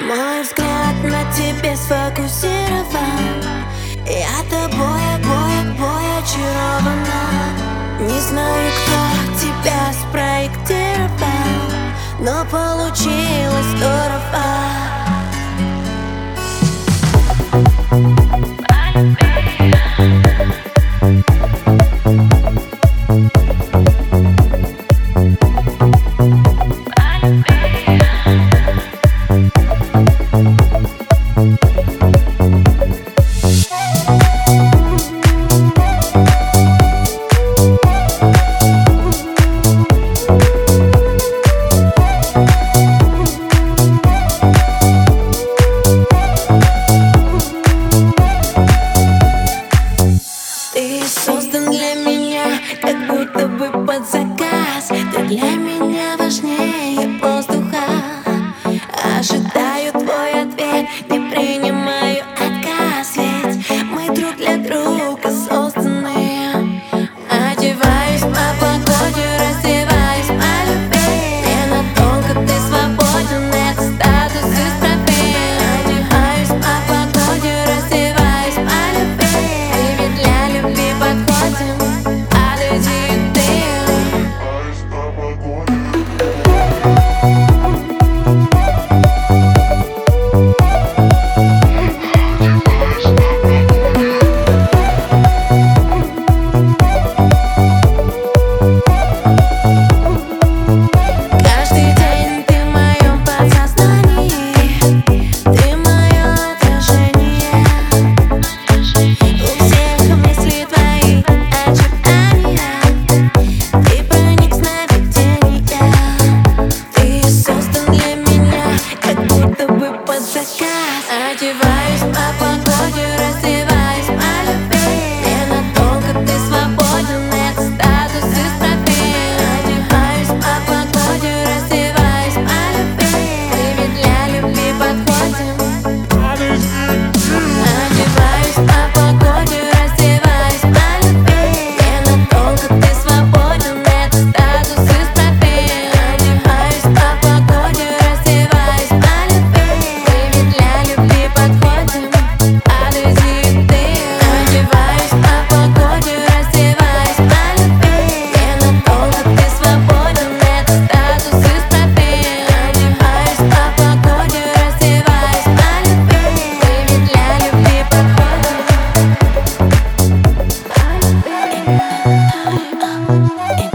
Мой взгляд на тебе сфокусирован. Я тобой, бой, бой очарована. Не знаю, кто тебя спроектировал Но получилось здорово создан для меня, как будто бы под заказ. Ты для меня. i don't and